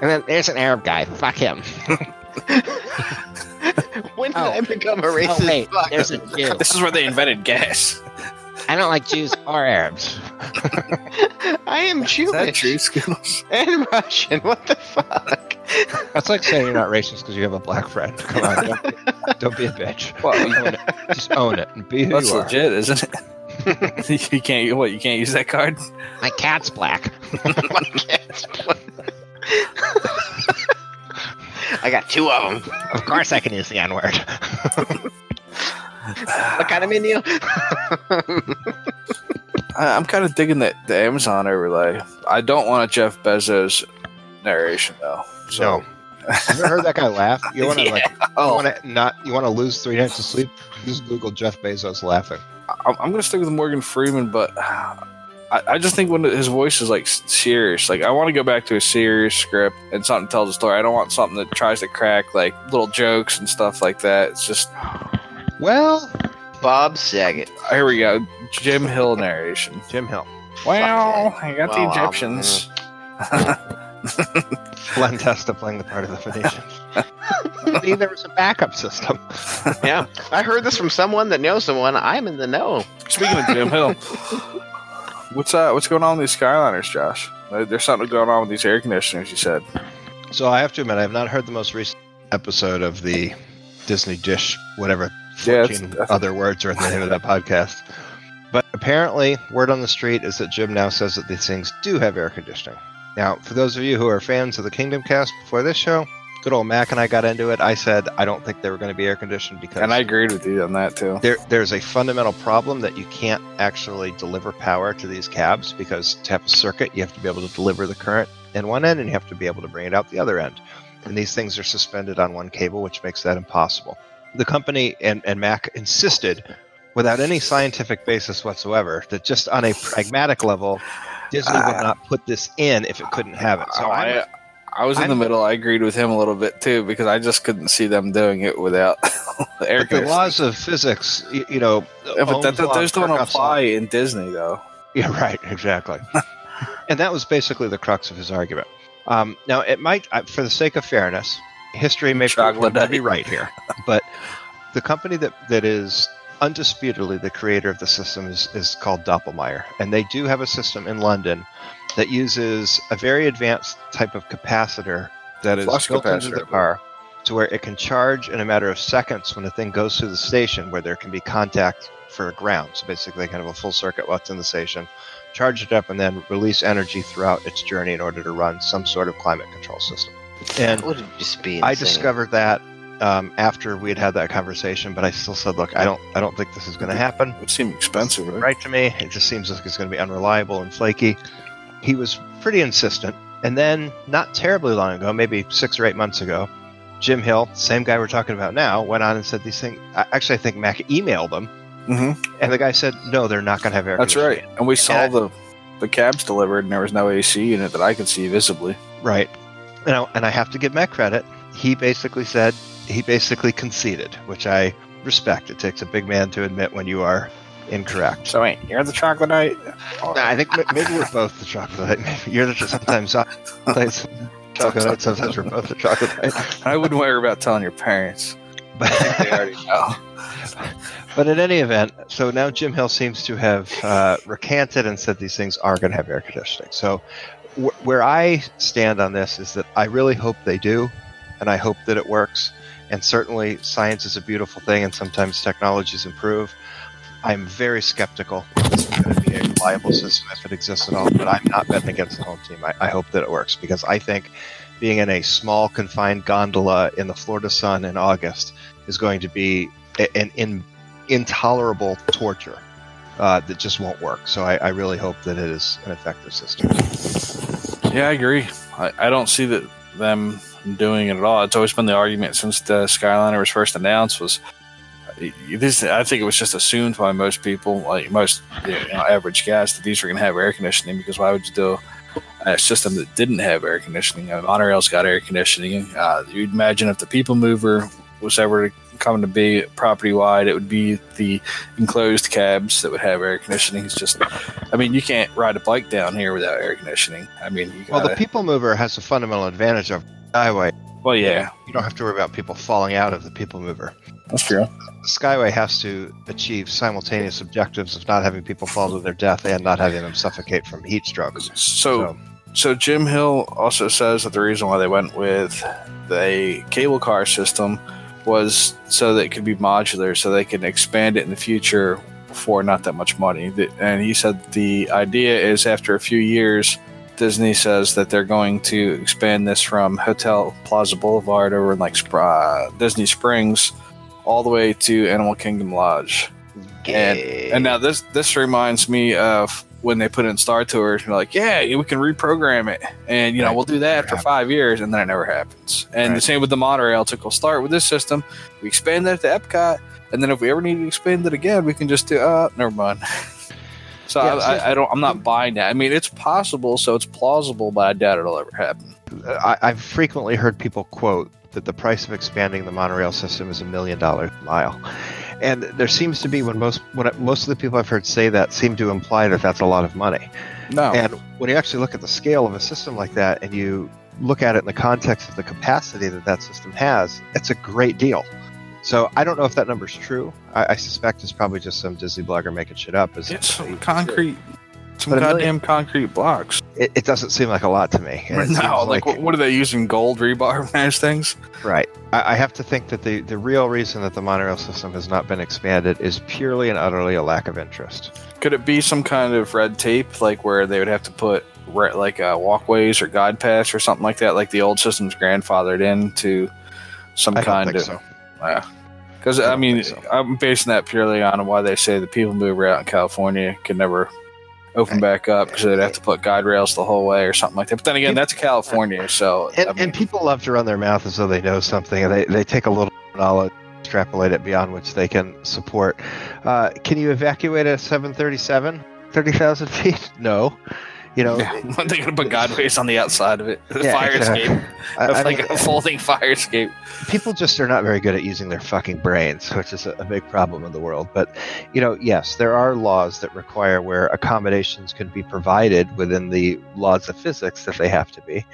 and then there's an Arab guy. Fuck him. When did Oh. I become a racist? Oh wait, fuck? there's a Jew. This is where they invented gas. I don't like Jews or Arabs. I am Is that Jewish true, Skittles? and Russian. What the fuck? That's like saying you're not racist because you have a black friend. Come on, don't be, don't be a bitch. Well, Own it. Just own it and be who that's you are. legit, isn't it? you can't. What? You can't use that card? My cat's black. My cat's black. I got two of them. Of course, I can use the N word. What kind of menu? I, I'm kind of digging that the Amazon overlay. I don't want a Jeff Bezos narration though. So, no. Have you ever heard that guy laugh? You want to like, you oh, want to not, you want to lose three nights of sleep? Just Google Jeff Bezos laughing. I'm, I'm gonna stick with Morgan Freeman, but I, I just think when his voice is like serious, like I want to go back to a serious script and something tells a story. I don't want something that tries to crack like little jokes and stuff like that. It's just Well, Bob Saget. here we go, Jim Hill narration. Jim Hill. Well, I got Well, the um, Egyptians. Len Testa playing the part of the Phoenician. Maybe there was a backup system. Yeah, I heard this from someone that knows someone. I'm in the know. Speaking of Jim Hill, what's uh what's going on with these Skyliners, Josh? There's something going on with these air conditioners. You said. So I have to admit, I have not heard the most recent episode of the Disney Dish, whatever 14 that's- other words are in the name of that podcast. But apparently, word on the street is that Jim now says that these things do have air conditioning. Now, for those of you who are fans of the Kingdom Cast before this show, good old Mac and I got into it. I said I don't think they were going to be air conditioned because And I agreed with you on that too. there, there's a fundamental problem that you can't actually deliver power to these cabs because to have a circuit, you have to be able to deliver the current in one end and you have to be able to bring it out the other end. And these things are suspended on one cable, which makes that impossible. The company and, and Mac insisted, without any scientific basis whatsoever, that just on a pragmatic level, Disney would not put this in if it couldn't have it. So Oh, I'm, I, I was in I'm- the middle. I agreed with him a little bit too because I just couldn't see them doing it without air but the laws of physics, you, you know, Yeah, but that, that, those don't Kirchhoff's law- apply in Disney though. Yeah, right, exactly. and that was basically the crux of his argument. Um, now, it might, uh, for the sake of fairness, history may prove him to be right here, but the company that, that is undisputedly the creator of the system is, is called Doppelmayr, and they do have a system in London that uses a very advanced type of capacitor that is Flux built into the car to where it can charge in a matter of seconds when a thing goes through the station where there can be contact for ground. So basically, kind of a full circuit while it's in the station, charge it up, and then release energy throughout its journey in order to run some sort of climate control system. And That would just be I discovered that um, after we had had that conversation, but I still said, "Look, I don't, I don't think this is going to happen." It would seem expensive, right? right to me. It just seems like it's going to be unreliable and flaky. He was pretty insistent. And then, not terribly long ago, maybe six or eight months ago, Jim Hill, same guy we're talking about now, went on and said these things. Actually, I think Mac emailed them, Mm-hmm. and the guy said, no, they're not going to have air That's right. And we saw I- the the cabs delivered, and there was no AC unit that I could see visibly. Right. You know, and I have to give Mac credit. He basically said, he basically conceded, which I respect. It takes a big man to admit when you are incorrect. So wait, you're the troglodyte? Nah, I think maybe we're both the chocolate. Maybe you're the sometimes sometimes chocolate. Sometimes we're both the chocolate. knight. I wouldn't worry about telling your parents. But They already know. but in any event, so now Jim Hill seems to have uh, recanted and said these things are going to have air conditioning. So wh- where I stand on this is that I really hope they do, and I hope that it works. And certainly, science is a beautiful thing, and sometimes technologies improve. I'm very skeptical this is going to be a viable system if it exists at all, but I'm not betting against the home team. I, I hope that it works because I think being in a small, confined gondola in the Florida sun in August is going to be an in, intolerable torture uh, that just won't work. So I, I really hope that it is an effective system. Yeah, I agree. I, I don't see that them doing it at all. It's always been the argument since the Skyliner was first announced was this. I think it was just assumed by most people, like most you know, average guys, that these were going to have air conditioning because why would you do a system that didn't have air conditioning? Uh, Monorail's got air conditioning. Uh, you'd imagine if the People Mover was ever come to be property wide, it would be the enclosed cabs that would have air conditioning. It's just, I mean, you can't ride a bike down here without air conditioning. I mean, you Well, gotta, the people mover has a fundamental advantage the highway. well, yeah. You don't have to worry about people falling out of the people mover. That's true. Skyway has to achieve simultaneous objectives of not having people fall to their death and not having them suffocate from heat strokes. So, so Jim Hill also says that the reason why they went with the cable car system was so that it could be modular, so they can expand it in the future for not that much money. And he said the idea is after a few years, Disney says that they're going to expand this from Hotel Plaza Boulevard over in like uh, Disney Springs all the way to Animal Kingdom Lodge. And, and now this this reminds me of when they put in Star Tours. You're like, yeah, we can reprogram it, and you know Right. we'll do that after happens. five years, and then it never happens. And the same with the monorail. Like we'll start with this system, we expand that to Epcot, and then if we ever need to expand it again, we can just do. Uh, never mind. so Yeah, I, I, I don't. I'm not buying that. I mean, it's possible, so it's plausible, but I doubt it'll ever happen. I, I've frequently heard people quote that the price of expanding the monorail system is a million dollars a mile. And there seems to be when most when most of the people I've heard say that seem to imply that that's a lot of money. No. And when you actually look at the scale of a system like that and you look at it in the context of the capacity that that system has, it's a great deal. So I don't know if that number's true. I, I suspect it's probably just some Disney blogger making shit up. As it's some concrete, some But a million- goddamn concrete blocks. It, it doesn't seem like a lot to me. And it seems No, like, what, what are they using? Gold rebar managed things? Right. I, I have to think that the, the real reason that the monorail system has not been expanded is purely and utterly a lack of interest. Could it be some kind of red tape, like where they would have to put re- like uh, walkways or guide paths or something like that, like the old system's grandfathered into some I kind think of? so. Because I I, mean, so. I'm basing that purely on why they say the people mover out in California can never open back up because they'd have to put guide rails the whole way or something like that. But then again, that's California, so And, I mean, and people love to run their mouth as though they know something, and they, they take a little knowledge, extrapolate it beyond which they can support. Uh, can you evacuate a 737? 30,000 feet? No. You know, yeah, they're gonna put guideways on the outside of it, the Yeah, fire exactly. escape, I- I like mean, a folding fire escape. people just are not very good at using their fucking brains, which is a, a big problem in the world. But, you know, yes, there are laws that require where accommodations can be provided within the laws of physics that they have to be.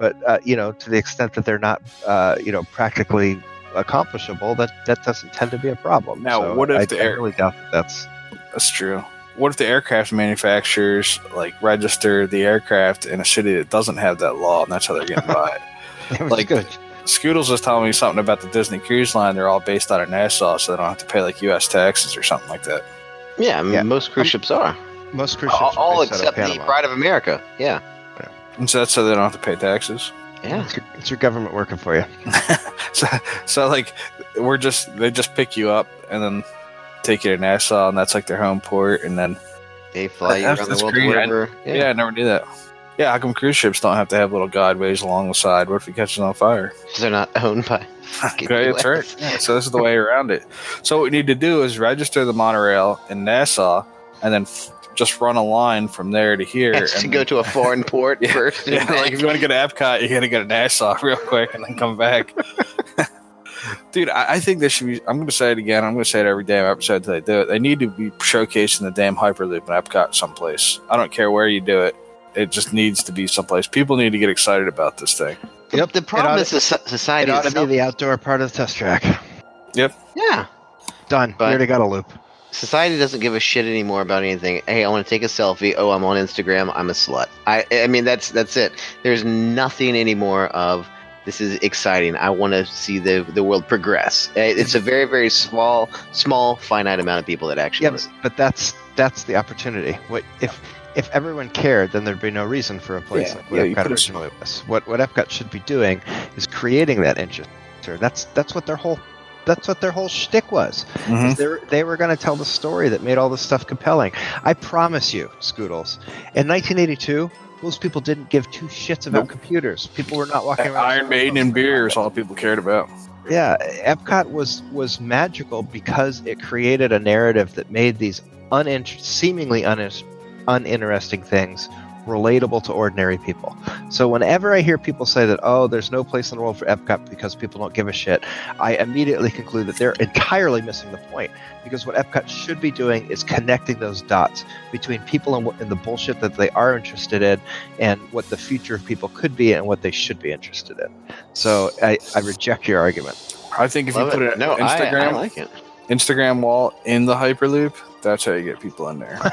But, uh, you know, to the extent that they're not, uh, you know, practically accomplishable, that, that doesn't tend to be a problem. Now, So what if I, the I really doubt that that's. That's true. What if the aircraft manufacturers like register the aircraft in a city that doesn't have that law, and that's how they're getting by it? Like, Like- good. Scoodles was telling me something about the Disney Cruise Line. They're all based out of Nassau, so they don't have to pay like U.S. taxes or something like that. yeah, I mean, Yeah. most cruise ships are. Most cruise All, ships are all based out of except the Pride of America. Yeah. And so that's so they don't have to pay taxes. Yeah. It's your, it's your government working for you. So, so like we're just they just pick you up and then take you to Nassau, and that's like their home port, and then They fly you around the world. I- whatever. yeah. I never knew that. Yeah, how come cruise ships don't have to have little guideways along the side? What if it catches on fire? 'Cause They're not owned by. Okay, that's right. Yeah, so this is the way around it. So what we need to do is register the monorail in Nassau, and then f- just run a line from there to here. Has to and go to a foreign port Yeah, first. and yeah, like if you want to go to Epcot, you got to go to Nassau real quick and then come back. Dude, I, I think this should be. I'm going to say it again. I'm going to say it every damn episode until they do it. They need to be showcasing the damn Hyperloop in Epcot someplace. I don't care where you do it. It just needs to be someplace. People need to get excited about this thing. Yep. The problem It is soci- It society ought to be the outdoor part of the test track. Yep. Yeah. Done. But- we already got a loop. Society doesn't give a shit anymore about anything. Hey, I want to take a selfie. Oh, I'm on Instagram. I'm a slut. I I mean that's that's it. There's nothing anymore of this is exciting. I want to see the the world progress. Eh, It's a very very small small finite amount of people that actually Yeah, listen. but, but that's that's the opportunity. What if if everyone cared, then there'd be no reason for a place Yeah, like yeah, what you Epcot originally was. What what Epcot should be doing is creating that interest. That's that's what their whole that's what their whole shtick was. Mhm. They were, they were going to tell the story that made all this stuff compelling. I promise you, Scoodles. In 1982, most people didn't give two shits about Nope. computers. People were not walking around. Iron Maiden and beer is all people cared about. Yeah, Epcot was was magical because it created a narrative that made these uninter- seemingly unin- uninteresting things relatable to ordinary people. So whenever I hear people say that, oh, there's no place in the world for Epcot because people don't give a shit, I immediately conclude that they're entirely missing the point. Because what Epcot should be doing is connecting those dots between people and, and the bullshit that they are interested in and what the future of people could be and what they should be interested in. So I, I reject your argument. I think if Love you put it. an no, I, Instagram I like it. Instagram wall in the Hyperloop, that's how you get people in there.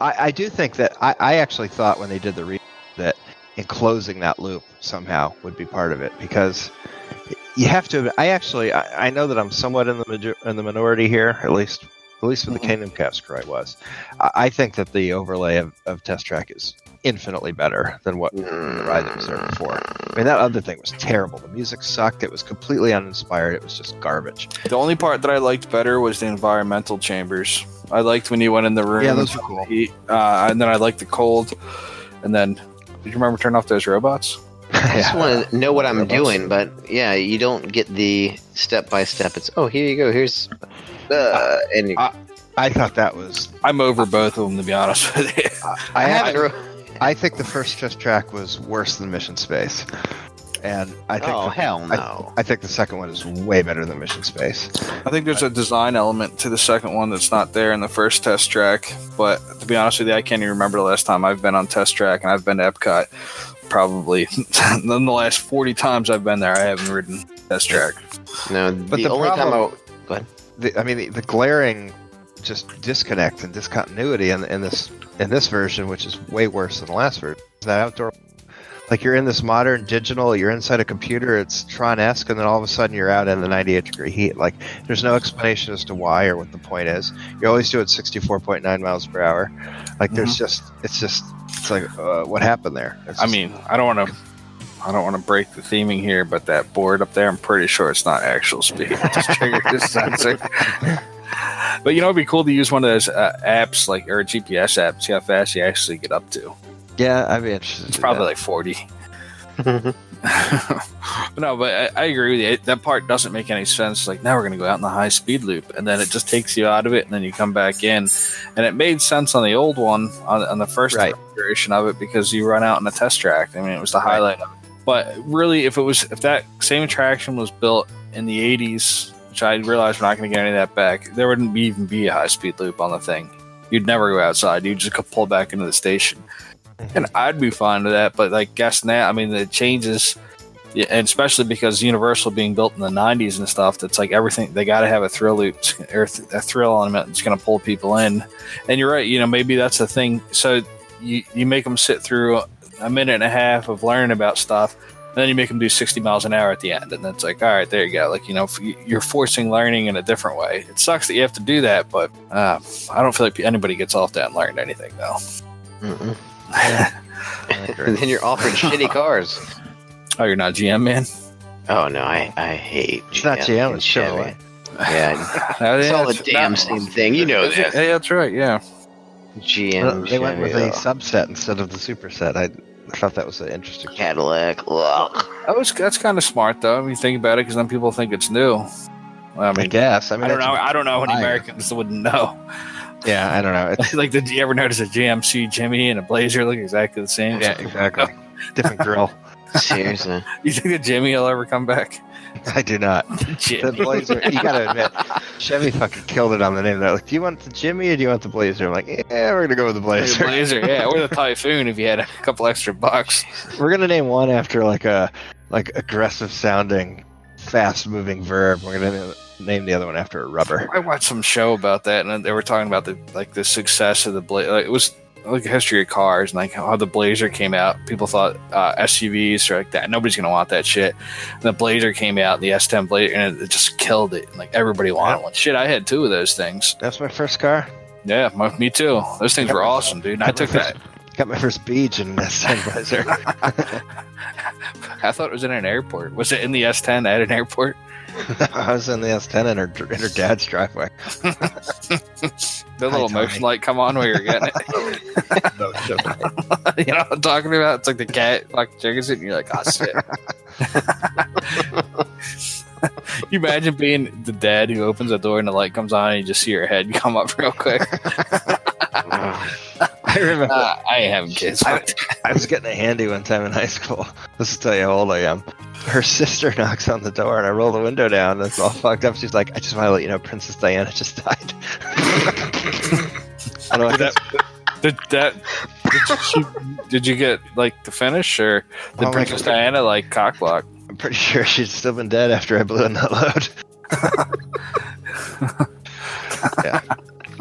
I, I do think that I, I actually thought when they did the re- that enclosing that loop somehow would be part of it because you have to. I actually I, I know that I'm somewhat in the major, in the minority here, at least at least with the Mhm. Kingdom Cast crew I was. I, I think that the overlay of, of Test Track is infinitely better than what the ride was there before. I mean that other thing was terrible. The music sucked. It was completely uninspired. It was just garbage. the only part that I liked better was the environmental chambers. I liked when you went in the room. Yeah, those were cool. Heat, uh, and then I liked the cold. And then, did you remember turning off those robots? I just want to know what I'm Robots. doing, but yeah, you don't get the step by step. It's oh, here you go. Here's uh, and you, I- I thought that was. I'm over both of them, to be honest with you. I, I, haven't. have, re- I think the first Test Track was worse than Mission Space, and I think oh the, hell no! I think the second one is way better than Mission Space. I think there's a design element to the second one that's not there in the first test track. But to be honest with you, I can't even remember the last time I've been on test track, and I've been to Epcot probably in the last 40 times I've been there. I haven't ridden test track. no, But the, the only problem- time The, I mean, the, the glaring just disconnect and discontinuity in, in this in this version, which is way worse than the last version, that outdoor. Like you're in this modern digital, you're inside a computer, it's Tron-esque, and then all of a sudden you're out in the 98 degree heat. Like there's no explanation as to why or what the point is. You always do it 64.9 miles per hour. Like there's just, it's just, it's like, uh, what happened there? It's I just- mean, I don't want to. I don't want to break the theming here, but that board up there, I'm pretty sure it's not actual speed. It just triggered this sensor. But you know, it'd be cool to use one of those uh, apps, like or a GPS app, see how fast you actually get up to. yeah, I'd be interested. It's probably that. like 40. no, but I, I agree with you. It- That part doesn't make any sense. Like now we're going to go out in the high speed loop, and then it just takes you out of it, and then you come back in. And it made sense on the old one, on, on the first Right. iteration of it, because you run out in a test track. I mean, it was the Right. highlight of it. But really, if it was if that same attraction was built in the 80s, which I realize we're not going to get any of that back, there wouldn't be, even be a high speed loop on the thing. You'd never go outside. You'd just pull back into the station mm-hmm. and I'd be fine with that. But like guess now, I mean, it changes, and especially because Universal being built in the '90s and stuff. That's like everything they got to have a thrill loop or a thrill element that's going to pull people in. And you're right. You know, maybe that's the thing. So you you make them sit through a minute and a half of learning about stuff. And then you make them do 60 miles an hour at the end, and it's like, all right, there you go. Like you know, you're forcing learning in a different way. It sucks that you have to do that, but uh, I don't feel like anybody gets off that and learned anything though. Mm-mm. And then you're offered shitty cars. Oh, you're not GM man. Oh no, I, I hate. It's not GM, and it's Chevy. Yeah, it's yeah, all the damn same thing. You know this Yeah, that's right. Yeah, GM, Well, they went with Chevy, a oh, subset instead of the superset. I, I thought that was an interesting. Cadillac. Ugh. that was that's kind of smart though. I mean, think about it, because then people think it's new. Well, I I mean, guess. I mean, I don't know. that's- I don't know any Fire. Americans wouldn't know. Yeah, I don't know. It's, like, did you ever notice a GMC Jimmy and a Blazer look exactly the same? yeah, exactly. Different grill. Seriously. You think that Jimmy will ever come back? I do not. Jimmy. The Blazer. You gotta admit, Chevy fucking killed it on the name. They're like, "Do you want the Jimmy or do you want the Blazer?" I'm like, "Yeah, we're gonna go with the The Blazer. Blazer, yeah, or the Typhoon if you had a couple extra bucks. We're gonna name one after like a like aggressive sounding, fast moving verb. We're gonna name the other one after a rubber. I watched some show about that, and they were talking about the like the success of the Blazer. Like, it was like a history of cars and like how the Blazer came out. People thought uh, SUVs or like that. Nobody's gonna want that shit. And the Blazer came out, the S10 Blazer, and it, it just killed it. Like everybody wanted one. Shit, I had two of those things. That's my first car. Yeah, my, me too. Those things were awesome, dude. I took that. Got my first beach in this time Blazer. I thought it was in an airport. Was it in the S10 at an airport? I was in the S10 in her in her dad's driveway. The little motion light come on while you're getting it. No, you know what I'm talking about? It's like the cat fucking triggers it, and you're like, oh shit. you imagine being the dad who opens the door and the light comes on, and you just see your head come up real quick. I remember. Uh, I have kids. I, I was getting a handy one time in high school. This will tell you how old I am. Her sister knocks on the door, and I roll the window down. And it's all fucked up. She's like, "I just want to let you know, Princess Diana just died." I don't know. Did that, did that did you, did you get like the finish or did Oh Princess Diana like cockblock? I'm pretty sure she'd still been dead after I blew in that load. yeah.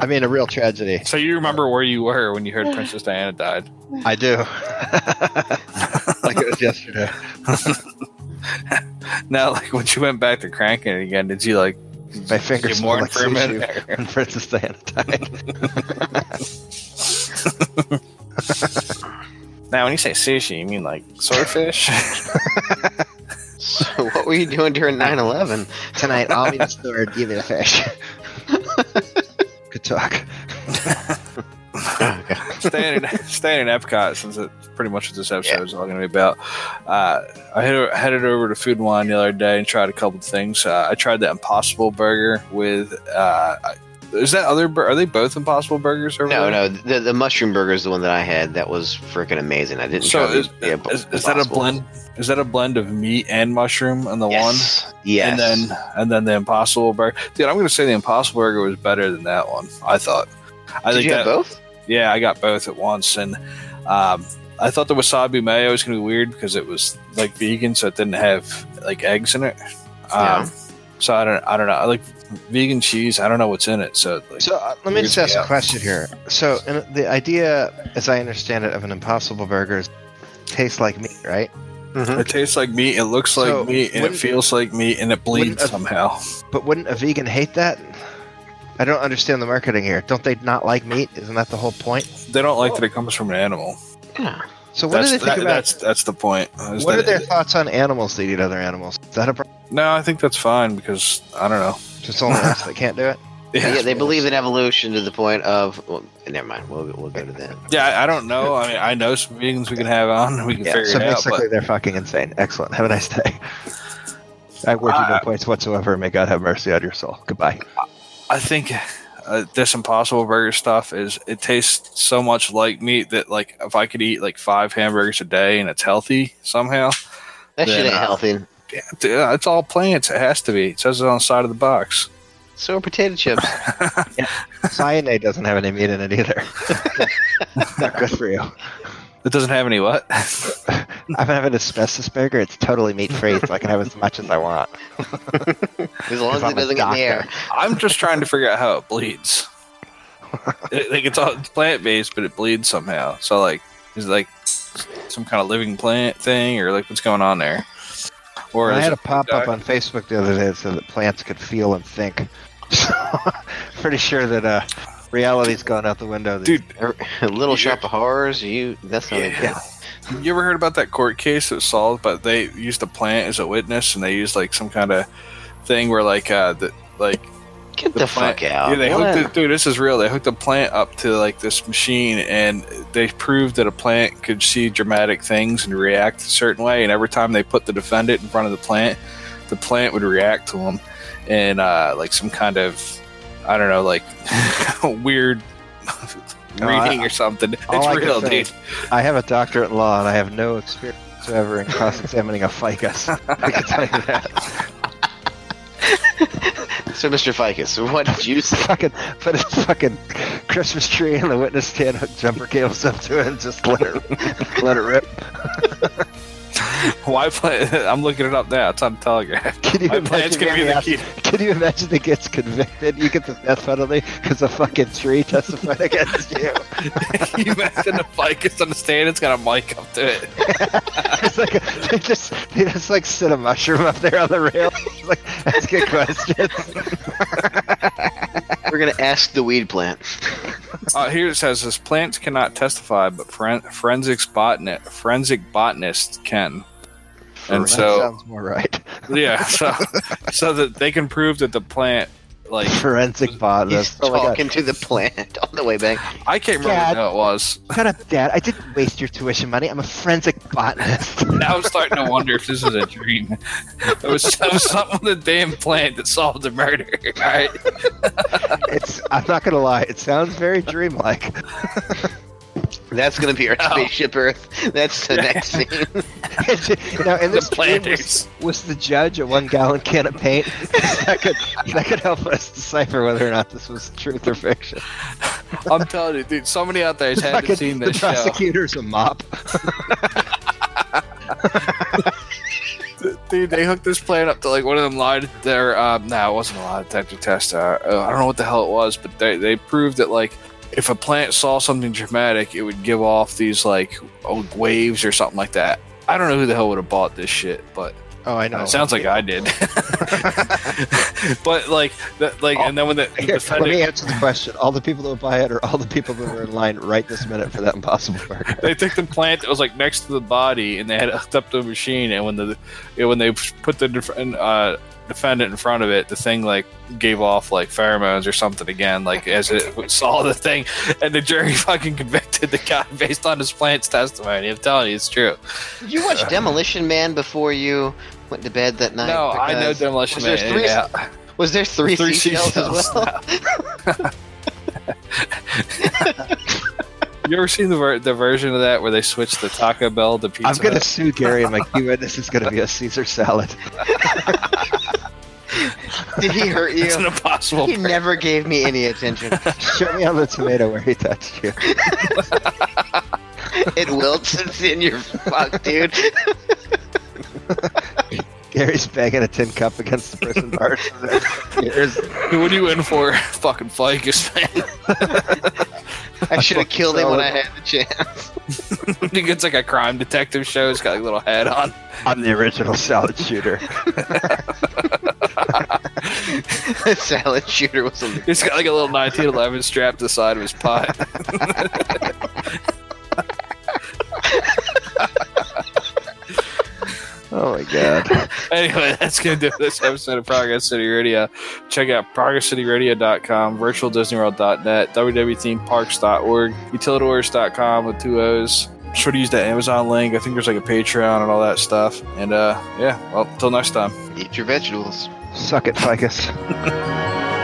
I mean, a real tragedy. So you remember where you were when you heard Princess Diana died? I do. like it was yesterday. Now, like when you went back to cranking it again, did you like My fingers get more smell like for a sushi minute? when Princess Diana died. Now, when you say sushi, you mean like swordfish? So what were you doing during 9/11? Tonight, I'll be the sword, give me the fish. Good talk. staying in staying in Epcot since it's pretty much what this episode is all going to be about. Uh, I headed, headed over to Food and Wine the other day and tried a couple of things. Uh, I tried the Impossible Burger with. Uh, is that other? Are they both Impossible Burgers? Over No, there? no, the, the mushroom burger is the one that I had. That was freaking amazing. I didn't So try is, the, the is, is that a blend? Is that a blend of meat and mushroom on the one? Yes. Yes. And then and then the Impossible Burger. Dude, I'm going to say the Impossible Burger was better than that one. I thought. I Did think you that, both? Yeah, I got both at once, and um, I thought the wasabi mayo was going to be weird because it was like vegan, so it didn't have like eggs in it. Um, Yeah. So I don't, I don't know. I like vegan cheese. I don't know what's in it. So like, So uh, let me just ask Yeah. a question here. So in, the idea, as I understand it, of an Impossible Burger is tastes like meat, right? it tastes like meat. It looks like So, meat, and it feels like meat, and it bleeds a- somehow. But wouldn't a vegan hate that? I don't understand the marketing here. Don't they not like meat? Isn't that the whole point? They don't like that it comes from an animal. Yeah. So what do they think that- about? that's that's the point. is What are that- their thoughts on animals that eat other animals? Is that a problem? No, I think that's fine because I don't know. Just only us that can't do it? Yeah, they believe in evolution to the point of. Well, never mind. We'll, we'll go to that. Yeah, I, I don't know. I mean, I know some vegans we can have on. We can Yeah. figure So it out. So basically, they're fucking insane. Excellent. Have a nice day. I award you no Uh, points whatsoever. May God have mercy on your soul. Goodbye. I think uh, this Impossible Burger stuff is it tastes so much like meat that like if I could eat like five hamburgers a day and it's healthy somehow, That shit Then, ain't uh, healthy. Yeah, it's all plants. It has to be. It says it on the side of the box. So are potato chips. yeah. Cyanide doesn't have any meat in it either. Not good for you. It doesn't have any what? I'm having a asbestos burger. It's totally meat free, so I can have as much as I want. As long as I'm it doesn't get in the air. I'm just trying to figure out how it bleeds. It, like it's all plant based, but it bleeds somehow. So like, is it like some kind of living plant thing, or like what's going on there? Or I had a pop up on Facebook the other day that said that plants could feel and think. So, pretty sure that uh, reality's gone out the window. Dude, Little Shop of Horrors. You. That's not. Yeah. You ever heard about that court case that was solved, but they used a plant as a witness, and they used like some kind of thing where like uh, the like Get the, plant, fuck out. Yeah, they What? hooked it, dude. This is real. They hooked a plant up to like this machine, and they proved that a plant could see dramatic things and react a certain way. And every time they put the defendant in front of the plant, the plant would react to them, and uh, like some kind of I don't know, like weird No, I- reading or something. It's I real, dude. I have a doctorate in law, and I have no experience ever in cross-examining a ficus. I can tell you that. So, Mr. Ficus, what did you say? fucking put a fucking Christmas tree in the witness stand, hook jumper cables up to it, and just let it let it rip. Why play? I'm looking it up now. It's on Telegraph. Can you My imagine gonna be the asked- key. Can you imagine it gets convicted? You get the death penalty because a fucking tree testified against you. you imagine the ficus on the stand? It's got a mic up to it. It's like a, they just they just like sit a mushroom up there on the rail, It's like asking questions. We're gonna ask the weed plant. Uh, here it says this plants cannot testify, but foren- forensics botanist forensic botanists can. And that so sounds more right. yeah, so so that they can prove that the plant like Forensic He's botanist. Oh my talking to the plant on the way back. I can't remember Dad. what it was. Shut up, Dad. I didn't waste your tuition money. I'm a forensic botanist. Now I'm starting to wonder if this is a dream. It was, it was something with the damn plant that solved the murder. All right. it's I'm not gonna lie, it sounds very dreamlike. That's gonna be our No. spaceship Earth. That's the next scene. now, in this was, was the judge a one gallon can of paint? that could that could help us decipher whether or not this was truth or fiction. I'm telling you, dude. Somebody out there has hadn't Fucking- seen the this show. prosecutor's a mop. Dude, they hooked this plant up to like one of them lie there. Um, no, it wasn't a lie detector test. Uh, uh, I don't know what the hell it was, but they they proved that like if a plant saw something dramatic, it would give off these like waves or something like that. I don't know who the hell would have bought this shit, but Oh, I know. it sounds like I did. but like, that, like, and then when the, the Here, let me answer the question. All the people that would buy it, or all the people that are in line right this minute for that impossible burger? they took the plant that was like next to the body and they had it hooked up to a machine and when the when they put the uh, defendant in front of it the thing like gave off like pheromones or something again like as it saw the thing and the jury fucking convicted the guy based on his plant's testimony i'm telling you it's true Did you watch Demolition Man before you went to bed that night? no i know Because- demolition was there man three- yeah. Was there three, Three seashells, as seashells, well? you ever seen the, ver- the version of that where they switch the taco bell to pizza I'm gonna sue Gary and my Cuba. This is gonna be a Caesar salad. Did he hurt you? it's an impossible He never gave me any attention. Show me on the tomato where he touched you. It wilts. It's in your fuck, dude. Gary's banging a tin cup against the prison bars. Here's- what are you in for fucking ficus man I should have killed him when I had the chance. it's like a crime detective show He's got like a little hat on I'm the original salad shooter. The salad shooter was a He's got like a little 1911 strapped to the side of his pot. Oh my god. anyway, that's going to do this episode of Progress City Radio. Check out progresscityradio.com, virtualdisneyworld.net, www.themeparks.org, utilidors.com with two O's. Sure to use that Amazon link. I think there's like a Patreon and all that stuff. And uh, yeah, well, until next time. Eat your vegetables. Suck it, Ficus.